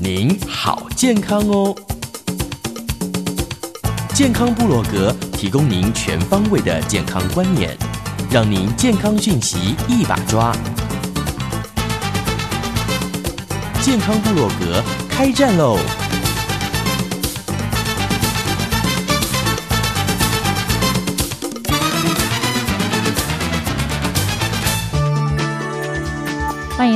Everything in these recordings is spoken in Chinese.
您好，健康哦！健康部落格提供您全方位的健康观念，让您健康讯息一把抓。健康部落格开战喽！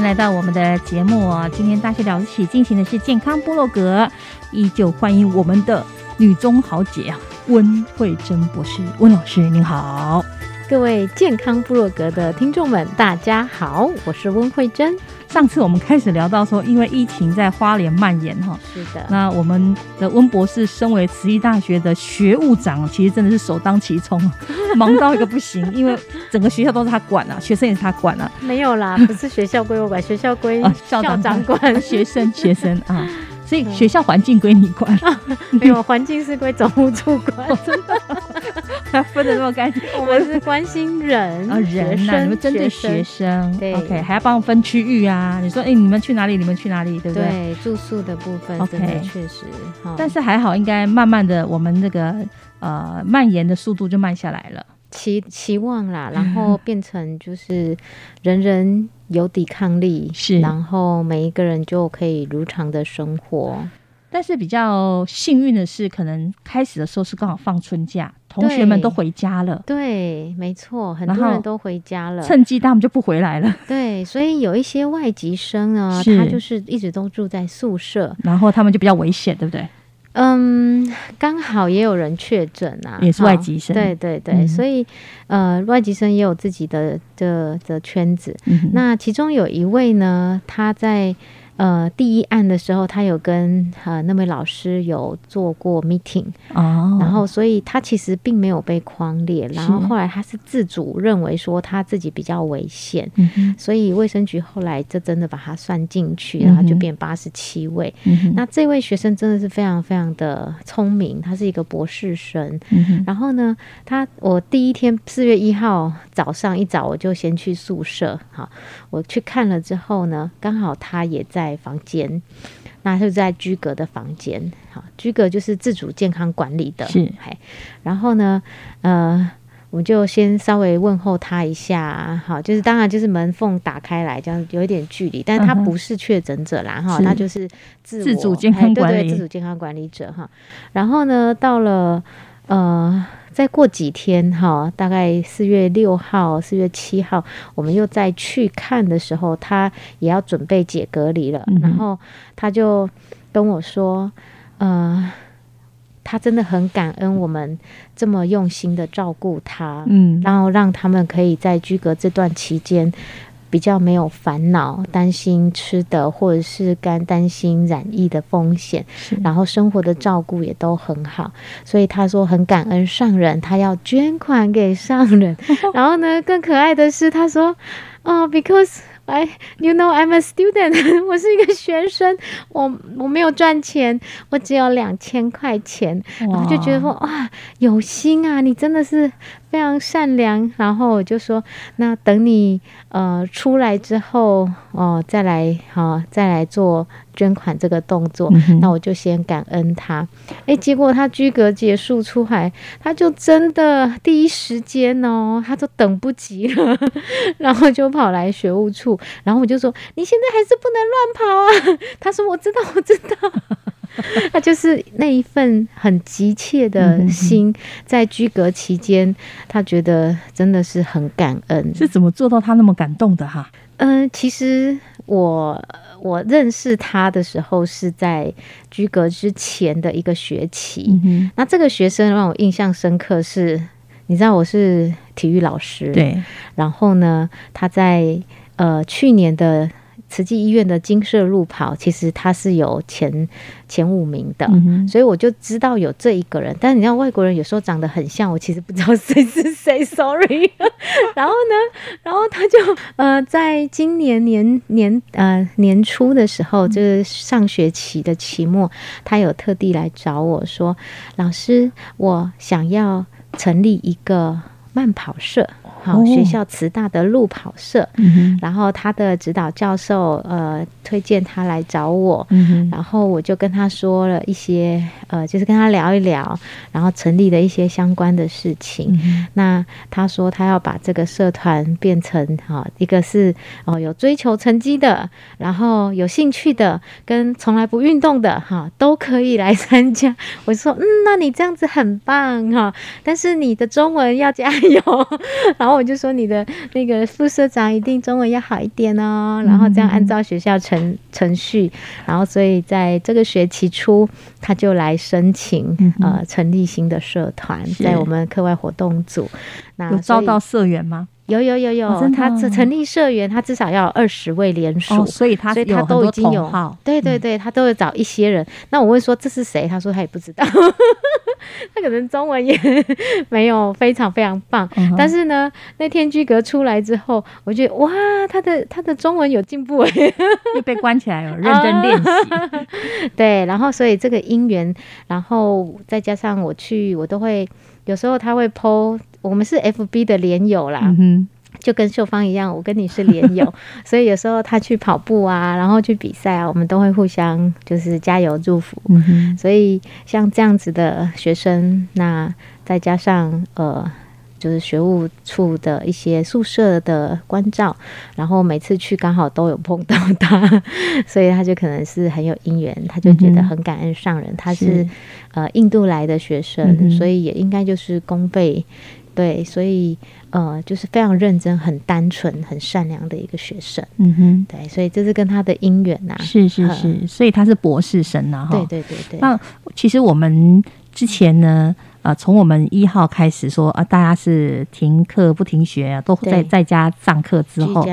来到我们的节目！今天大学了不起进行的是健康部落格，依旧欢迎我们的女中豪杰啊，温慧珍博士，温老师您好，各位健康部落格的听众们，大家好，我是温慧珍。上次我们开始聊到说，因为疫情在花莲蔓延哈，是的。那我们的温博士身为慈济大学的学务长，其实真的是首当其冲，忙到一个不行，因为整个学校都是他管啊，学生也是他管啊。没有啦，不是学校归我管，学校归校长管，学生学生啊。所以学校环境归你管，没有环境是归总务处管，真的，还 分的那么干净。我们是关心人啊，人呐，你们针对学生，对，OK，还要帮我分区域啊。你说，哎，你们去哪里？你们去哪里？对不对？对，住宿的部分，OK，确实。但是还好，应该慢慢的，我们这个呃蔓延的速度就慢下来了。期期望啦，然后变成就是人人有抵抗力，是，然后每一个人就可以如常的生活。但是比较幸运的是，可能开始的时候是刚好放春假，同学们都回家了。对，没错，很多人都回家了，趁机他们就不回来了。对，所以有一些外籍生呢，他就是一直都住在宿舍，然后他们就比较危险，对不对？嗯，刚好也有人确诊啊，也是外籍生，对对对，所以呃，外籍生也有自己的的的圈子。那其中有一位呢，他在。呃，第一案的时候，他有跟呃那位老师有做过 meeting 哦，然后所以他其实并没有被框列，然后后来他是自主认为说他自己比较危险，所以卫生局后来就真的把他算进去，然后就变八十七位。那这位学生真的是非常非常的聪明，他是一个博士生。然后呢，他我第一天四月一号早上一早我就先去宿舍，好，我去看了之后呢，刚好他也在。在房间，那是在居格的房间。好，居格就是自主健康管理的。是，然后呢，呃，我就先稍微问候他一下。好，就是当然就是门缝打开来，这样有一点距离，但是他不是确诊者啦，哈，他就是自主健康管理，自主健康管理者哈。然后呢，到了呃。再过几天哈，大概四月六号、四月七号，我们又再去看的时候，他也要准备解隔离了。然后他就跟我说：“呃，他真的很感恩我们这么用心的照顾他，嗯，然后让他们可以在居隔这段期间。”比较没有烦恼，担心吃的或者是干担心染疫的风险，然后生活的照顾也都很好，所以他说很感恩上人，他要捐款给上人。然后呢，更可爱的是他说，哦，because。哎，You know I'm a student，我是一个学生，我我没有赚钱，我只有两千块钱，然后就觉得说哇，有心啊，你真的是非常善良。然后我就说，那等你呃出来之后哦，再来哈，再来做。捐款这个动作，那我就先感恩他。哎，结果他居格结束出海，他就真的第一时间哦，他都等不及了，然后就跑来学务处，然后我就说：“你现在还是不能乱跑啊！”他说：“我知道，我知道。” 他就是那一份很急切的心，在居隔期间，他觉得真的是很感恩。是怎么做到他那么感动的哈？嗯，其实我我认识他的时候是在居隔之前的一个学期。嗯那这个学生让我印象深刻，是你知道我是体育老师，对，然后呢，他在呃去年的。慈济医院的金色路跑，其实他是有前前五名的，所以我就知道有这一个人。但是你知道外国人有时候长得很像，我其实不知道谁是谁，sorry。然后呢，然后他就呃，在今年年年呃年初的时候，就是上学期的期末，他有特地来找我说：“老师，我想要成立一个慢跑社。”好，学校慈大的路跑社，然后他的指导教授呃推荐他来找我，然后我就跟他说了一些呃，就是跟他聊一聊，然后成立的一些相关的事情。那他说他要把这个社团变成哈，一个是哦有追求成绩的，然后有兴趣的，跟从来不运动的哈都可以来参加。我说嗯，那你这样子很棒哈，但是你的中文要加油，然后。我就说你的那个副社长一定中文要好一点哦，然后这样按照学校程程序，然后所以在这个学期初他就来申请呃成立新的社团，在我们课外活动组，那有招到社员吗？有有有有，他成成立社员，他至少要二十位联署，所以他所以他都已经有，对对对，他都会找一些人。那我问说这是谁？他说他也不知道，他可能中文也没有非常非常棒。但是呢，那天居格出来之后，我觉得哇，他的他的中文有进步哎，又被关起来了，认真练习。对，然后所以这个姻缘，然后再加上我去，我都会有时候他会 PO。我们是 F B 的连友啦，就跟秀芳一样，我跟你是连友，所以有时候他去跑步啊，然后去比赛啊，我们都会互相就是加油祝福。所以像这样子的学生，那再加上呃，就是学务处的一些宿舍的关照，然后每次去刚好都有碰到他，所以他就可能是很有姻缘，他就觉得很感恩上人。他是呃印度来的学生，所以也应该就是公费。对，所以呃，就是非常认真、很单纯、很善良的一个学生。嗯哼，对，所以这是跟他的因缘呐。是是是，所以他是博士生呐。对对对对。那其实我们之前呢。啊，从我们一号开始说啊，大家是停课不停学，都在在家上课之后，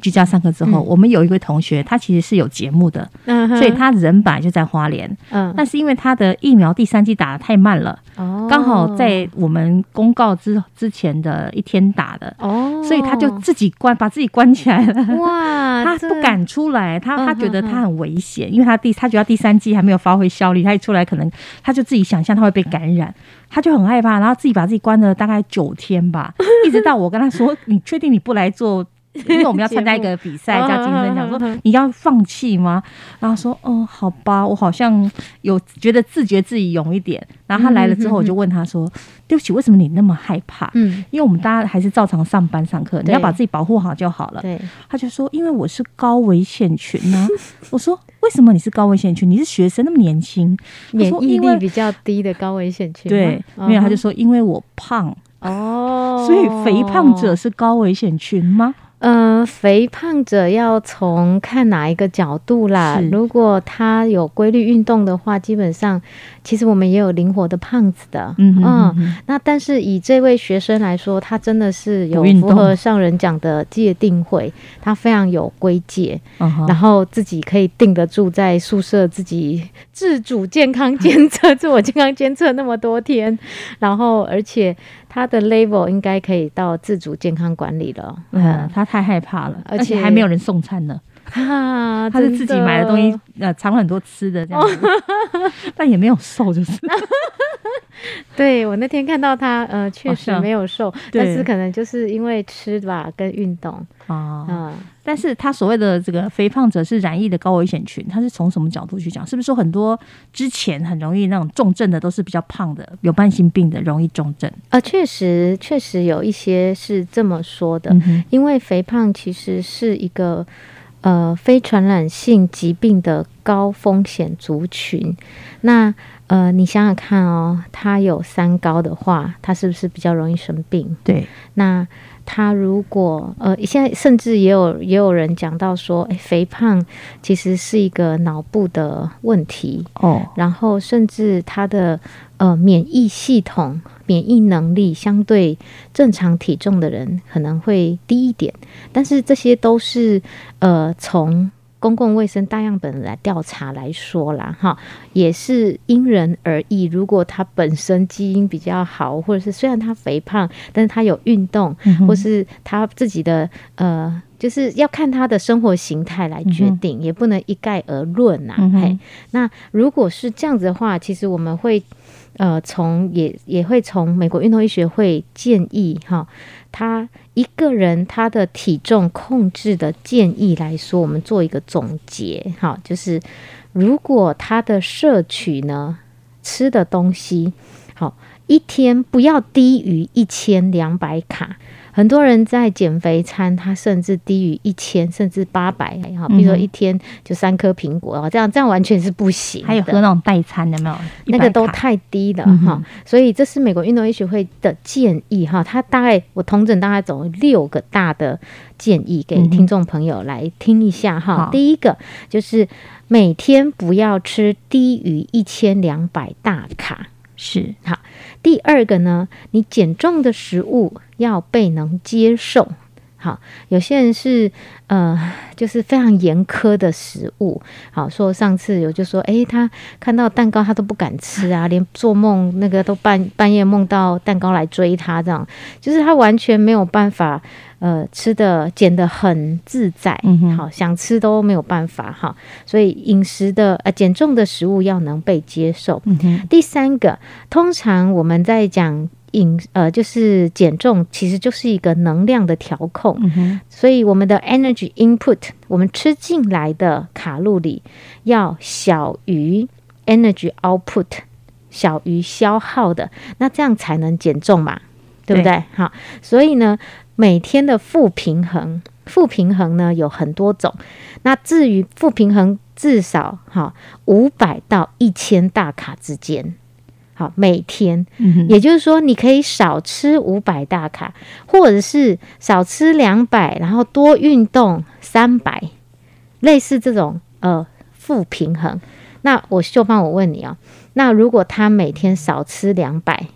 居家上课之后，我们有一位同学，他其实是有节目的，所以他人本来就在花莲，嗯，但是因为他的疫苗第三剂打的太慢了，哦，刚好在我们公告之之前的一天打的，哦，所以他就自己关把自己关起来了，哇，他不敢出来，他他觉得他很危险，因为他第他觉得第三剂还没有发挥效力，他一出来可能他就自己想象他会被感染。他就很害怕，然后自己把自己关了大概九天吧，一直到我跟他说：“你确定你不来做？”因为我们要参加一个比赛，叫金分奖，说你要放弃吗？然后说，哦，好吧，我好像有觉得自觉自己勇一点。然后他来了之后，我就问他说：“对不起，为什么你那么害怕？”嗯，因为我们大家还是照常上班上课，你要把自己保护好就好了。对，他就说：“因为我是高危险群呢。”我说：“为什么你是高危险群？你是学生，那么年轻，免疫力比较低的高危险群。”对，没有，他就说：“因为我胖哦，所以肥胖者是高危险群吗？”嗯，肥胖者要从看哪一个角度啦？如果他有规律运动的话，基本上其实我们也有灵活的胖子的。嗯嗯。那但是以这位学生来说，他真的是有符合上人讲的界定会，他非常有规戒，然后自己可以定得住在宿舍自己自主健康监测、自我健康监测那么多天，然后而且。他的 level 应该可以到自主健康管理了。嗯，他太害怕了，而且还没有人送餐呢。哈，他是自己买的东西，呃，藏了很多吃的这样子，但也没有瘦，就是。对我那天看到他，呃，确实没有瘦，但是可能就是因为吃吧跟运动啊。嗯，但是他所谓的这个肥胖者是染疫的高危险群，他是从什么角度去讲？是不是说很多之前很容易那种重症的都是比较胖的，有慢性病的容易重症？啊，确实确实有一些是这么说的，因为肥胖其实是一个。呃，非传染性疾病的高风险族群。那呃，你想想看哦，他有三高的话，他是不是比较容易生病？对。那他如果呃，现在甚至也有也有人讲到说，哎，肥胖其实是一个脑部的问题哦。然后甚至他的呃免疫系统、免疫能力相对正常体重的人可能会低一点，但是这些都是呃从。公共卫生大样本来调查来说啦，哈，也是因人而异。如果他本身基因比较好，或者是虽然他肥胖，但是他有运动，或是他自己的呃，就是要看他的生活形态来决定，也不能一概而论呐。嘿，那如果是这样子的话，其实我们会呃，从也也会从美国运动医学会建议哈。他一个人他的体重控制的建议来说，我们做一个总结，哈，就是如果他的摄取呢，吃的东西，好，一天不要低于一千两百卡。很多人在减肥餐，他甚至低于一千，甚至八百，哈，比如说一天就三颗苹果啊，这样这样完全是不行。还有喝那种代餐的没有？那个都太低了哈。所以这是美国运动医学会的建议哈。他大概我同整大概总六个大的建议给听众朋友来听一下哈。第一个就是每天不要吃低于一千两百大卡。是好，第二个呢，你减重的食物要被能接受。好，有些人是呃，就是非常严苛的食物。好，说上次有就说，诶，他看到蛋糕他都不敢吃啊，连做梦那个都半半夜梦到蛋糕来追他，这样就是他完全没有办法。呃，吃的减的很自在，好想吃都没有办法哈，所以饮食的呃减重的食物要能被接受。第三个，通常我们在讲饮呃就是减重，其实就是一个能量的调控，所以我们的 energy input，我们吃进来的卡路里要小于 energy output，小于消耗的，那这样才能减重嘛，对不对？好，所以呢。每天的负平衡，负平衡呢有很多种。那至于负平衡，至少哈五百到一千大卡之间。好，每天，也就是说，你可以少吃五百大卡，或者是少吃两百，然后多运动三百，类似这种呃负平衡。那我秀芳，我问你哦，那如果他每天少吃两百？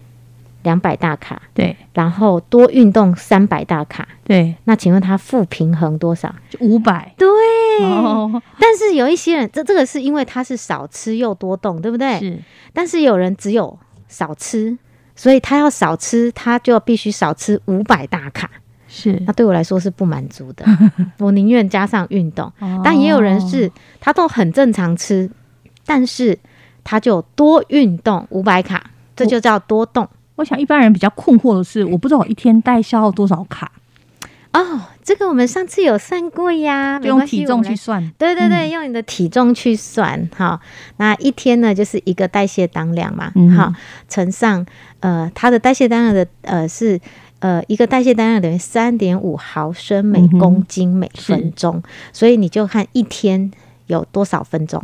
两百大卡，对，然后多运动三百大卡，对。那请问他负平衡多少？五百。对。但是有一些人，这这个是因为他是少吃又多动，对不对？是。但是有人只有少吃，所以他要少吃，他就必须少吃五百大卡。是。那对我来说是不满足的，我宁愿加上运动。但也有人是，他都很正常吃，但是他就多运动五百卡，这就叫多动。我想一般人比较困惑的是，我不知道我一天代消耗多少卡哦。这个我们上次有算过呀，用体重去算。对对对，用你的体重去算哈。那一天呢，就是一个代谢当量嘛，好乘上呃它的代谢当量的呃是呃一个代谢当量等于三点五毫升每公斤每分钟，所以你就看一天有多少分钟，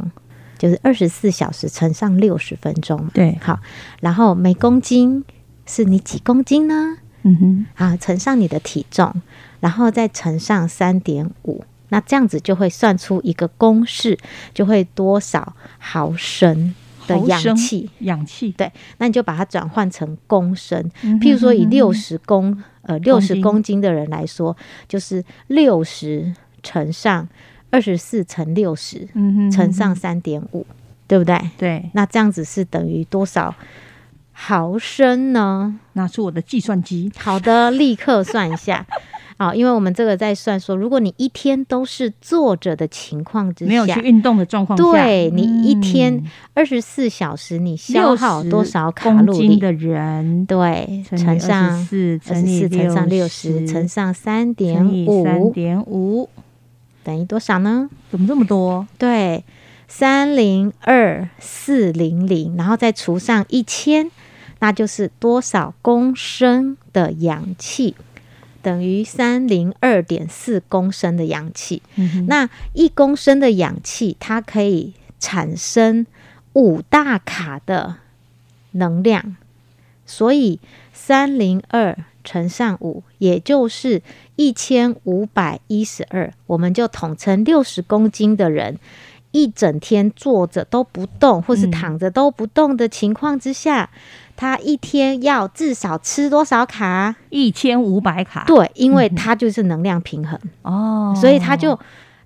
就是二十四小时乘上六十分钟。对，好，然后每公斤。是你几公斤呢？嗯哼，啊，乘上你的体重，然后再乘上三点五，那这样子就会算出一个公式，就会多少毫升的氧气？氧气，对，那你就把它转换成公升。譬如说，以六十公呃六十公斤的人来说，就是六十乘上二十四乘六十，嗯哼，乘上三点五，对不对？对，那这样子是等于多少？毫升呢？拿出我的计算机。好的，立刻算一下。好，因为我们这个在算说，如果你一天都是坐着的情况之下，没有去运动的状况下，对你一天二十四小时你消耗多少卡路里的人，对，乘上四乘四乘上六十乘上三点五，三点五等于多少呢？怎么这么多？对，三零二四零零，然后再除上一千。那就是多少公升的氧气等于三零二点四公升的氧气。那一公升的氧气，它可以产生五大卡的能量，所以三零二乘上五，也就是一千五百一十二，我们就统称六十公斤的人。一整天坐着都不动，或是躺着都不动的情况之下，他一天要至少吃多少卡？一千五百卡。对，因为他就是能量平衡哦，所以他就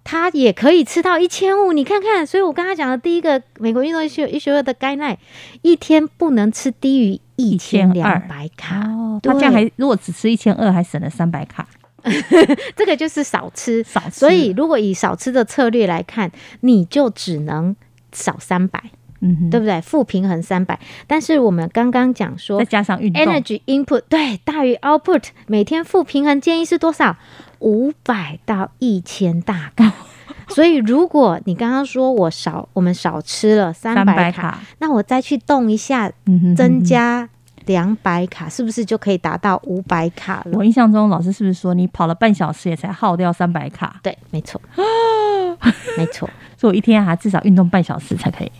他也可以吃到一千五。你看看，所以我刚才讲的第一个美国运动医学医学会的概念，一天不能吃低于一千两百卡。哦，他这样还如果只吃一千二，还省了三百卡。这个就是少吃，少吃。所以如果以少吃的策略来看，你就只能少三百，嗯，对不对？负平衡三百。但是我们刚刚讲说，再加上运动，energy input 对大于 output，每天负平衡建议是多少？五百到一千大卡。所以如果你刚刚说我少，我们少吃了三百卡，那我再去动一下，增加。两百卡是不是就可以达到五百卡了？我印象中老师是不是说你跑了半小时也才耗掉三百卡？对，没错，没错。所以我一天还至少运动半小时才可以。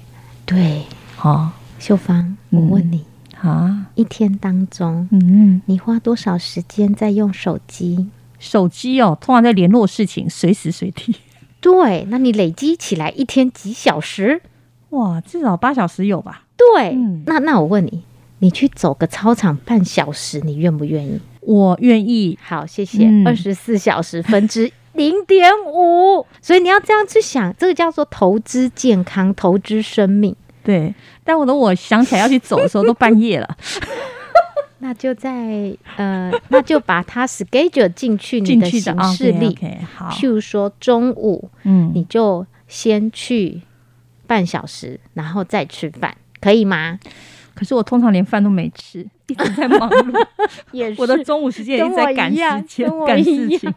对，好，秀芳，我问你啊，一天当中，嗯，你花多少时间在用手机？手机哦，通常在联络事情，随时随地。对，那你累积起来一天几小时？哇，至少八小时有吧？对，那那我问你。你去走个操场半小时，你愿不愿意？我愿意。好，谢谢。二十四小时分之零点五，所以你要这样去想，这个叫做投资健康，投资生命。对，但我等我想起来要去走的时候，都半夜了。那就在呃，那就把它 schedule 进去你的行事历。好，譬如说中午，嗯，你就先去半小时，然后再吃饭，可以吗？可是我通常连饭都没吃，一直在忙碌。也是，我的中午时间也在赶时间、赶事情。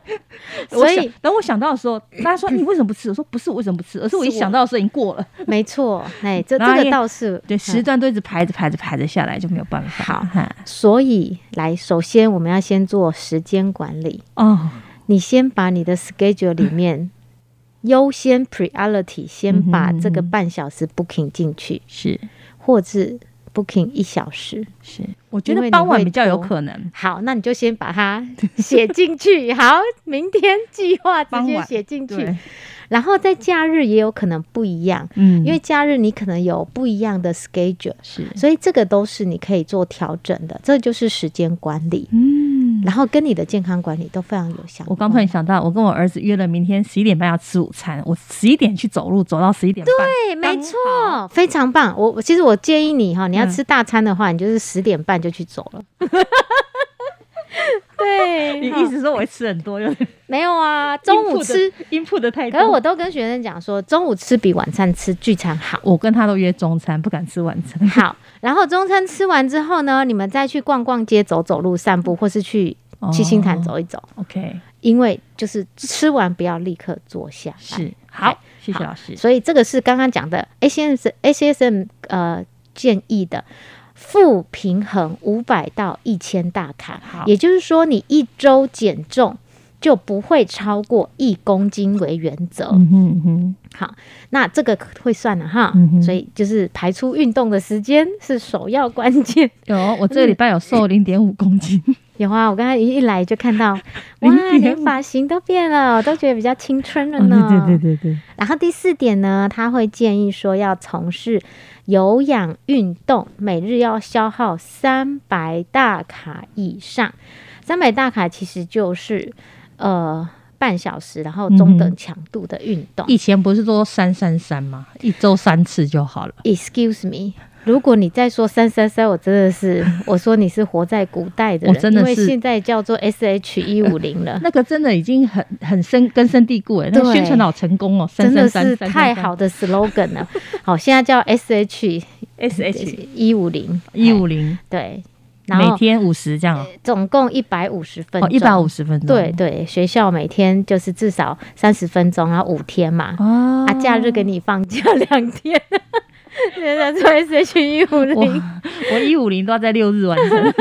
所以等我想到的时候，大家说你为什么不吃？我说不是我为什么不吃，而是我一想到的时候已经过了。没错，哎，这这个倒是对时段都一直排着排着排着下来就没有办法。好，所以来，首先我们要先做时间管理哦。你先把你的 schedule 里面优先 priority 先把这个半小时 booking 进去，是，或者。Booking 一小时是，我觉得傍晚比较有可能。好，那你就先把它 写进去。好，明天计划直接写进去。然后在假日也有可能不一样，嗯，因为假日你可能有不一样的 schedule，是，所以这个都是你可以做调整的。这就是时间管理，嗯，然后跟你的健康管理都非常有效。我刚突然想到，我跟我儿子约了明天十一点半要吃午餐，我十一点去走路，走到十一点半，对，没错，非常棒。我其实我建议你哈，你要吃大餐的话，你就是十点半就去走了。对 你意思说我会吃很多？没有啊，中午吃音铺的太多。可是我都跟学生讲说，中午吃比晚餐吃聚餐好。我跟他都约中餐，不敢吃晚餐。好，然后中餐吃完之后呢，你们再去逛逛街、走走路、散步，或是去七星潭走一走。OK，因为就是吃完不要立刻坐下。是好，谢谢老师。所以这个是刚刚讲的 A C S A C S M 呃建议的。负平衡五百到一千大卡，也就是说，你一周减重就不会超过一公斤为原则。嗯哼哼，好，那这个会算了哈，所以就是排出运动的时间是首要关键。有，我这个礼拜有瘦零点五公斤。有啊，我刚才一一来就看到，哇，连发型都变了，我都觉得比较青春了呢。对对对对。然后第四点呢，他会建议说要从事。有氧运动每日要消耗三百大卡以上，三百大卡其实就是呃半小时，然后中等强度的运动。以前不是说三三三吗？一周三次就好了。Excuse me。如果你再说三三三，我真的是 我说你是活在古代的人，因为现在叫做 S H 一五零了，那个真的已经很很深根深蒂固哎，那宣传好成功哦，真的是太好的 slogan 了。好，现在叫 S H S H 一五零。一五零，对，每天五十这样，总共一百五十分钟，一百五十分钟，对对，学校每天就是至少三十分钟，然后五天嘛，啊，假日给你放假两天。现在做 S H 一五零，我一五零都要在六日完成。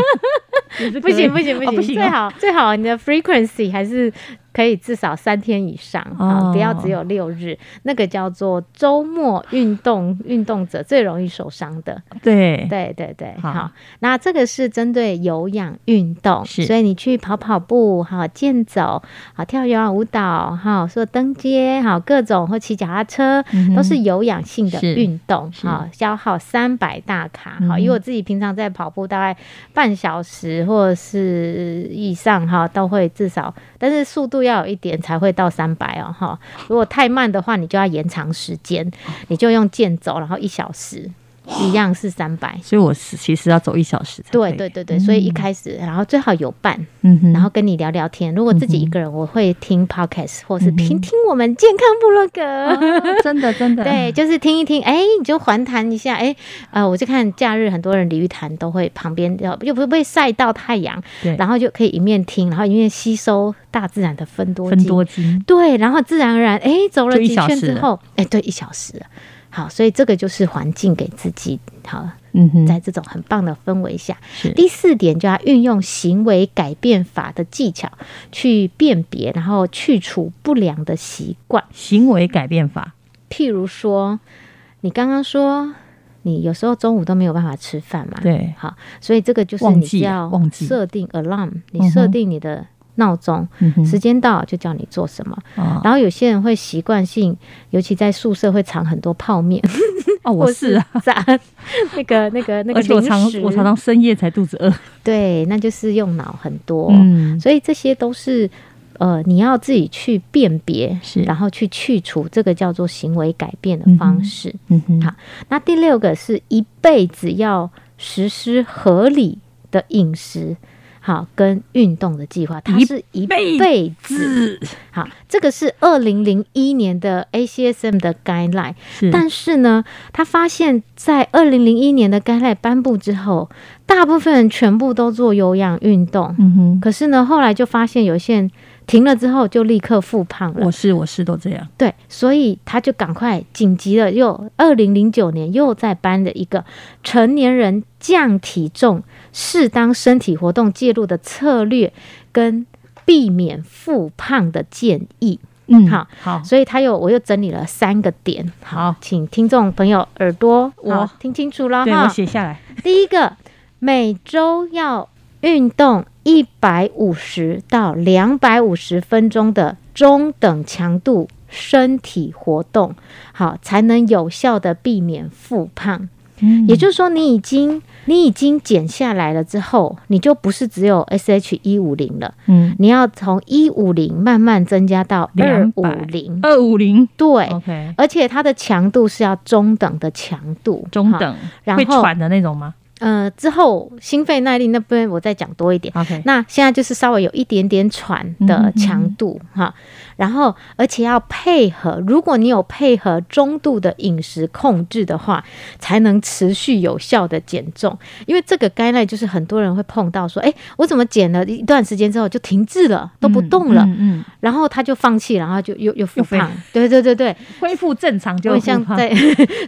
不行不行不行，最好最好你的 frequency 还是可以至少三天以上啊，不要只有六日。那个叫做周末运动，运动者最容易受伤的。对。对对对，好，那这个是针对有氧运动，所以你去跑跑步，好健走，好跳有氧舞蹈，哈，说登阶，好各种或骑脚踏车，都是有氧性的运动，好消耗三百大卡，好，因为我自己平常在跑步，大概半小时或者是以上，哈，都会至少，但是速度要要有一点才会到三百哦，哈，如果太慢的话，你就要延长时间，你就用健走，然后一小时。一样是三百，所以我是其实要走一小时才。对对对对，所以一开始，然后最好有伴，然后跟你聊聊天。如果自己一个人，我会听 podcast 或是听听我们健康部落格。真的真的，对，就是听一听，哎，你就环谈一下，哎，呃，我就看假日很多人鲤鱼潭都会旁边要又不会晒到太阳，对，然后就可以一面听，然后一面吸收大自然的分多分多精，对，然后自然而然，哎，走了几圈之后，哎，对，一小时。好，所以这个就是环境给自己好，嗯哼，在这种很棒的氛围下，第四点就要运用行为改变法的技巧去辨别，然后去除不良的习惯。行为改变法，譬如说，你刚刚说你有时候中午都没有办法吃饭嘛？对，好，所以这个就是你要设定 alarm，你设定你的。闹钟，时间到就叫你做什么。然后有些人会习惯性，尤其在宿舍会藏很多泡面。哦，我是啊，那个那个那个，而且我常我常常深夜才肚子饿。对，那就是用脑很多。所以这些都是呃，你要自己去辨别，是然后去去除这个叫做行为改变的方式。嗯哼，好。那第六个是一辈子要实施合理的饮食。好，跟运动的计划，它是一辈子。好，这个是二零零一年的 ACSM 的 guideline，但是呢，他发现，在二零零一年的 guideline 颁布之后，大部分人全部都做有氧运动。嗯哼，可是呢，后来就发现有些人。停了之后就立刻复胖了。我是我是都这样。对，所以他就赶快紧急的又二零零九年又再颁了一个成年人降体重、适当身体活动介入的策略跟避免复胖的建议。嗯，好，好，所以他又我又整理了三个点。好，请听众朋友耳朵我听清楚了哈。我写下来。第一个，每周要运动。一百五十到两百五十分钟的中等强度身体活动，好才能有效的避免复胖。嗯，也就是说，你已经你已经减下来了之后，你就不是只有 S H 一五零了。嗯，你要从一五零慢慢增加到二五零，二五零对。OK，而且它的强度是要中等的强度，中等，会喘的那种吗？呃，之后心肺耐力那边我再讲多一点。OK，那现在就是稍微有一点点喘的强度哈。然后，而且要配合，如果你有配合中度的饮食控制的话，才能持续有效的减重。因为这个该类就是很多人会碰到说，哎，我怎么减了一段时间之后就停滞了，都不动了，嗯，然后他就放弃，然后就又又复胖。对对对对，恢复正常就像在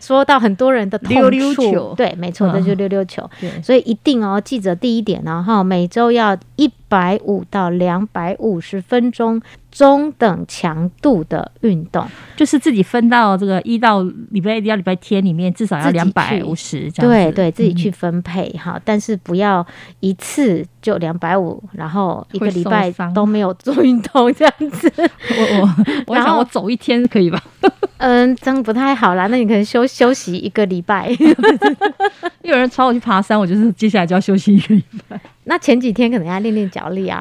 说到很多人的痛处，对，没错，这就溜溜球。所以一定哦，记着第一点，呢，哈每周要一。百五到两百五十分钟中等强度的运动，就是自己分到这个一到礼拜一到礼拜天里面，至少要两百五十这样对对，自己去分配哈，但是不要一次就两百五，然后一个礼拜都没有做运动这样子。我我我想我走一天可以吧？嗯，这样不太好啦。那你可能休休息一个礼拜。有人朝我去爬山，我就是接下来就要休息一个礼拜。那前几天可能要练练脚力啊，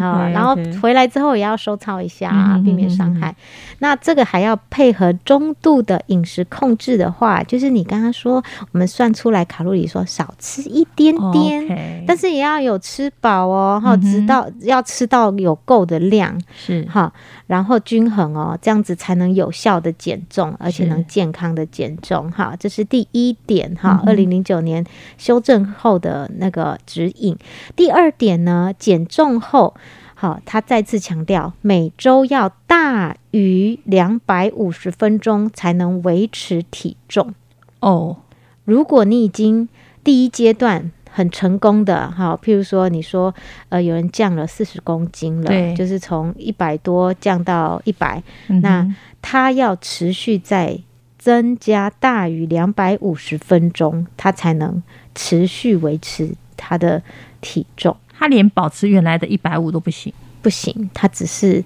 啊，然后回来之后也要收操一下，避免伤害。那这个还要配合中度的饮食控制的话，就是你刚刚说我们算出来卡路里，说少吃一点点，但是也要有吃饱哦，哈，直到要吃到有够的量，是哈，然后均衡哦，这样子才能有效的减重，而且能健康的减重，哈，这是第一点哈。二零零九年修正后的那个指引。第二点呢，减重后，好，他再次强调，每周要大于两百五十分钟才能维持体重。哦，如果你已经第一阶段很成功的哈，譬如说你说呃有人降了四十公斤了，就是从一百多降到一百、嗯那他要持续在增加大于两百五十分钟，他才能持续维持他的体重。他连保持原来的一百五都不行，不行，他只是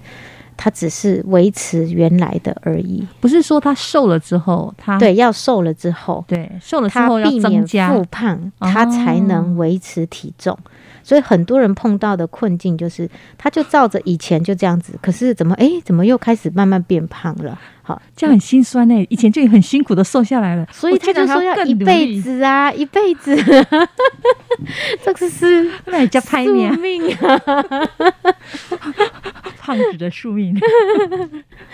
他只是维持原来的而已。不是说他瘦了之后，他对，要瘦了之后，对瘦了之后要避免增加复胖，他才能维持体重。所以很多人碰到的困境就是，他就照着以前就这样子，可是怎么哎，怎么又开始慢慢变胖了？好，这样很心酸呢。以前就很辛苦的瘦下来了，所以他就说要一辈子啊，一辈子，这个是那也叫拍命啊。胖子的宿命。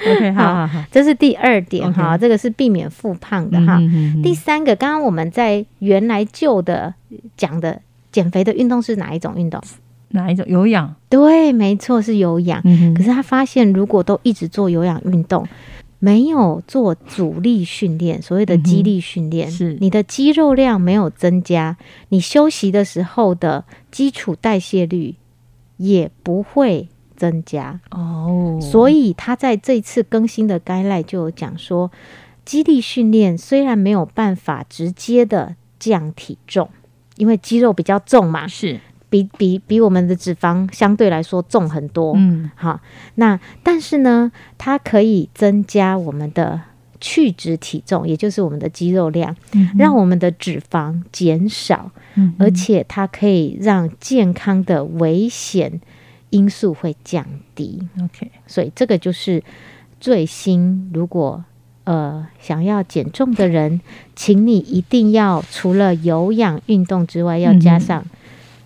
OK，好好好，这是第二点哈，这个是避免复胖的哈。第三个，刚刚我们在原来旧的讲的减肥的运动是哪一种运动？哪一种有氧？对，没错，是有氧。嗯可是他发现，如果都一直做有氧运动，没有做阻力训练，所谓的肌力训练，嗯是你的肌肉量没有增加，你休息的时候的基础代谢率也不会增加。哦，所以他在这次更新的 guideline 就有讲说，肌力训练虽然没有办法直接的降体重，因为肌肉比较重嘛，是。比比比我们的脂肪相对来说重很多。嗯。好，那但是呢，它可以增加我们的去脂体重，也就是我们的肌肉量，嗯让我们的脂肪减少，嗯而且它可以让健康的危险因素会降低。OK 所以这个就是最新，如果呃想要减重的人，请你一定要除了有氧运动之外，要加上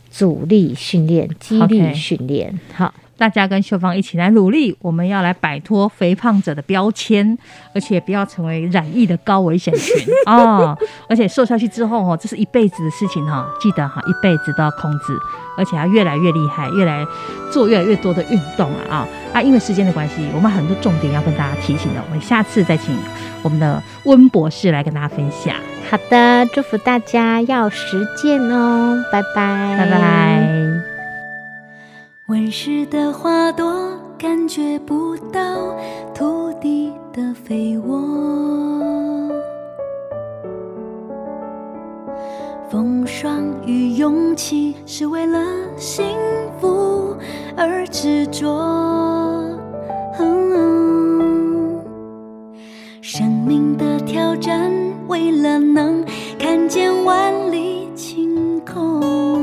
阻力训练、肌力训练。好，大家跟秀芳一起来努力，我们要来摆脱肥胖者的标签，而且不要成为染疫的高危险群 哦。而且瘦下去之后哦，这是一辈子的事情哈、记得哈，一辈子都要控制，而且要越来越厉害，越来做越来越多的运动了啊啊！因为时间的关系，我们很多重点要跟大家提醒的，我们下次再请我们的温博士来跟大家分享。好的，祝福大家要实践哦，拜拜，拜拜。温室的花朵感觉不到土地的肥沃，风霜与勇气是为了幸福而执着。生命的挑战，为了能看见万里晴空。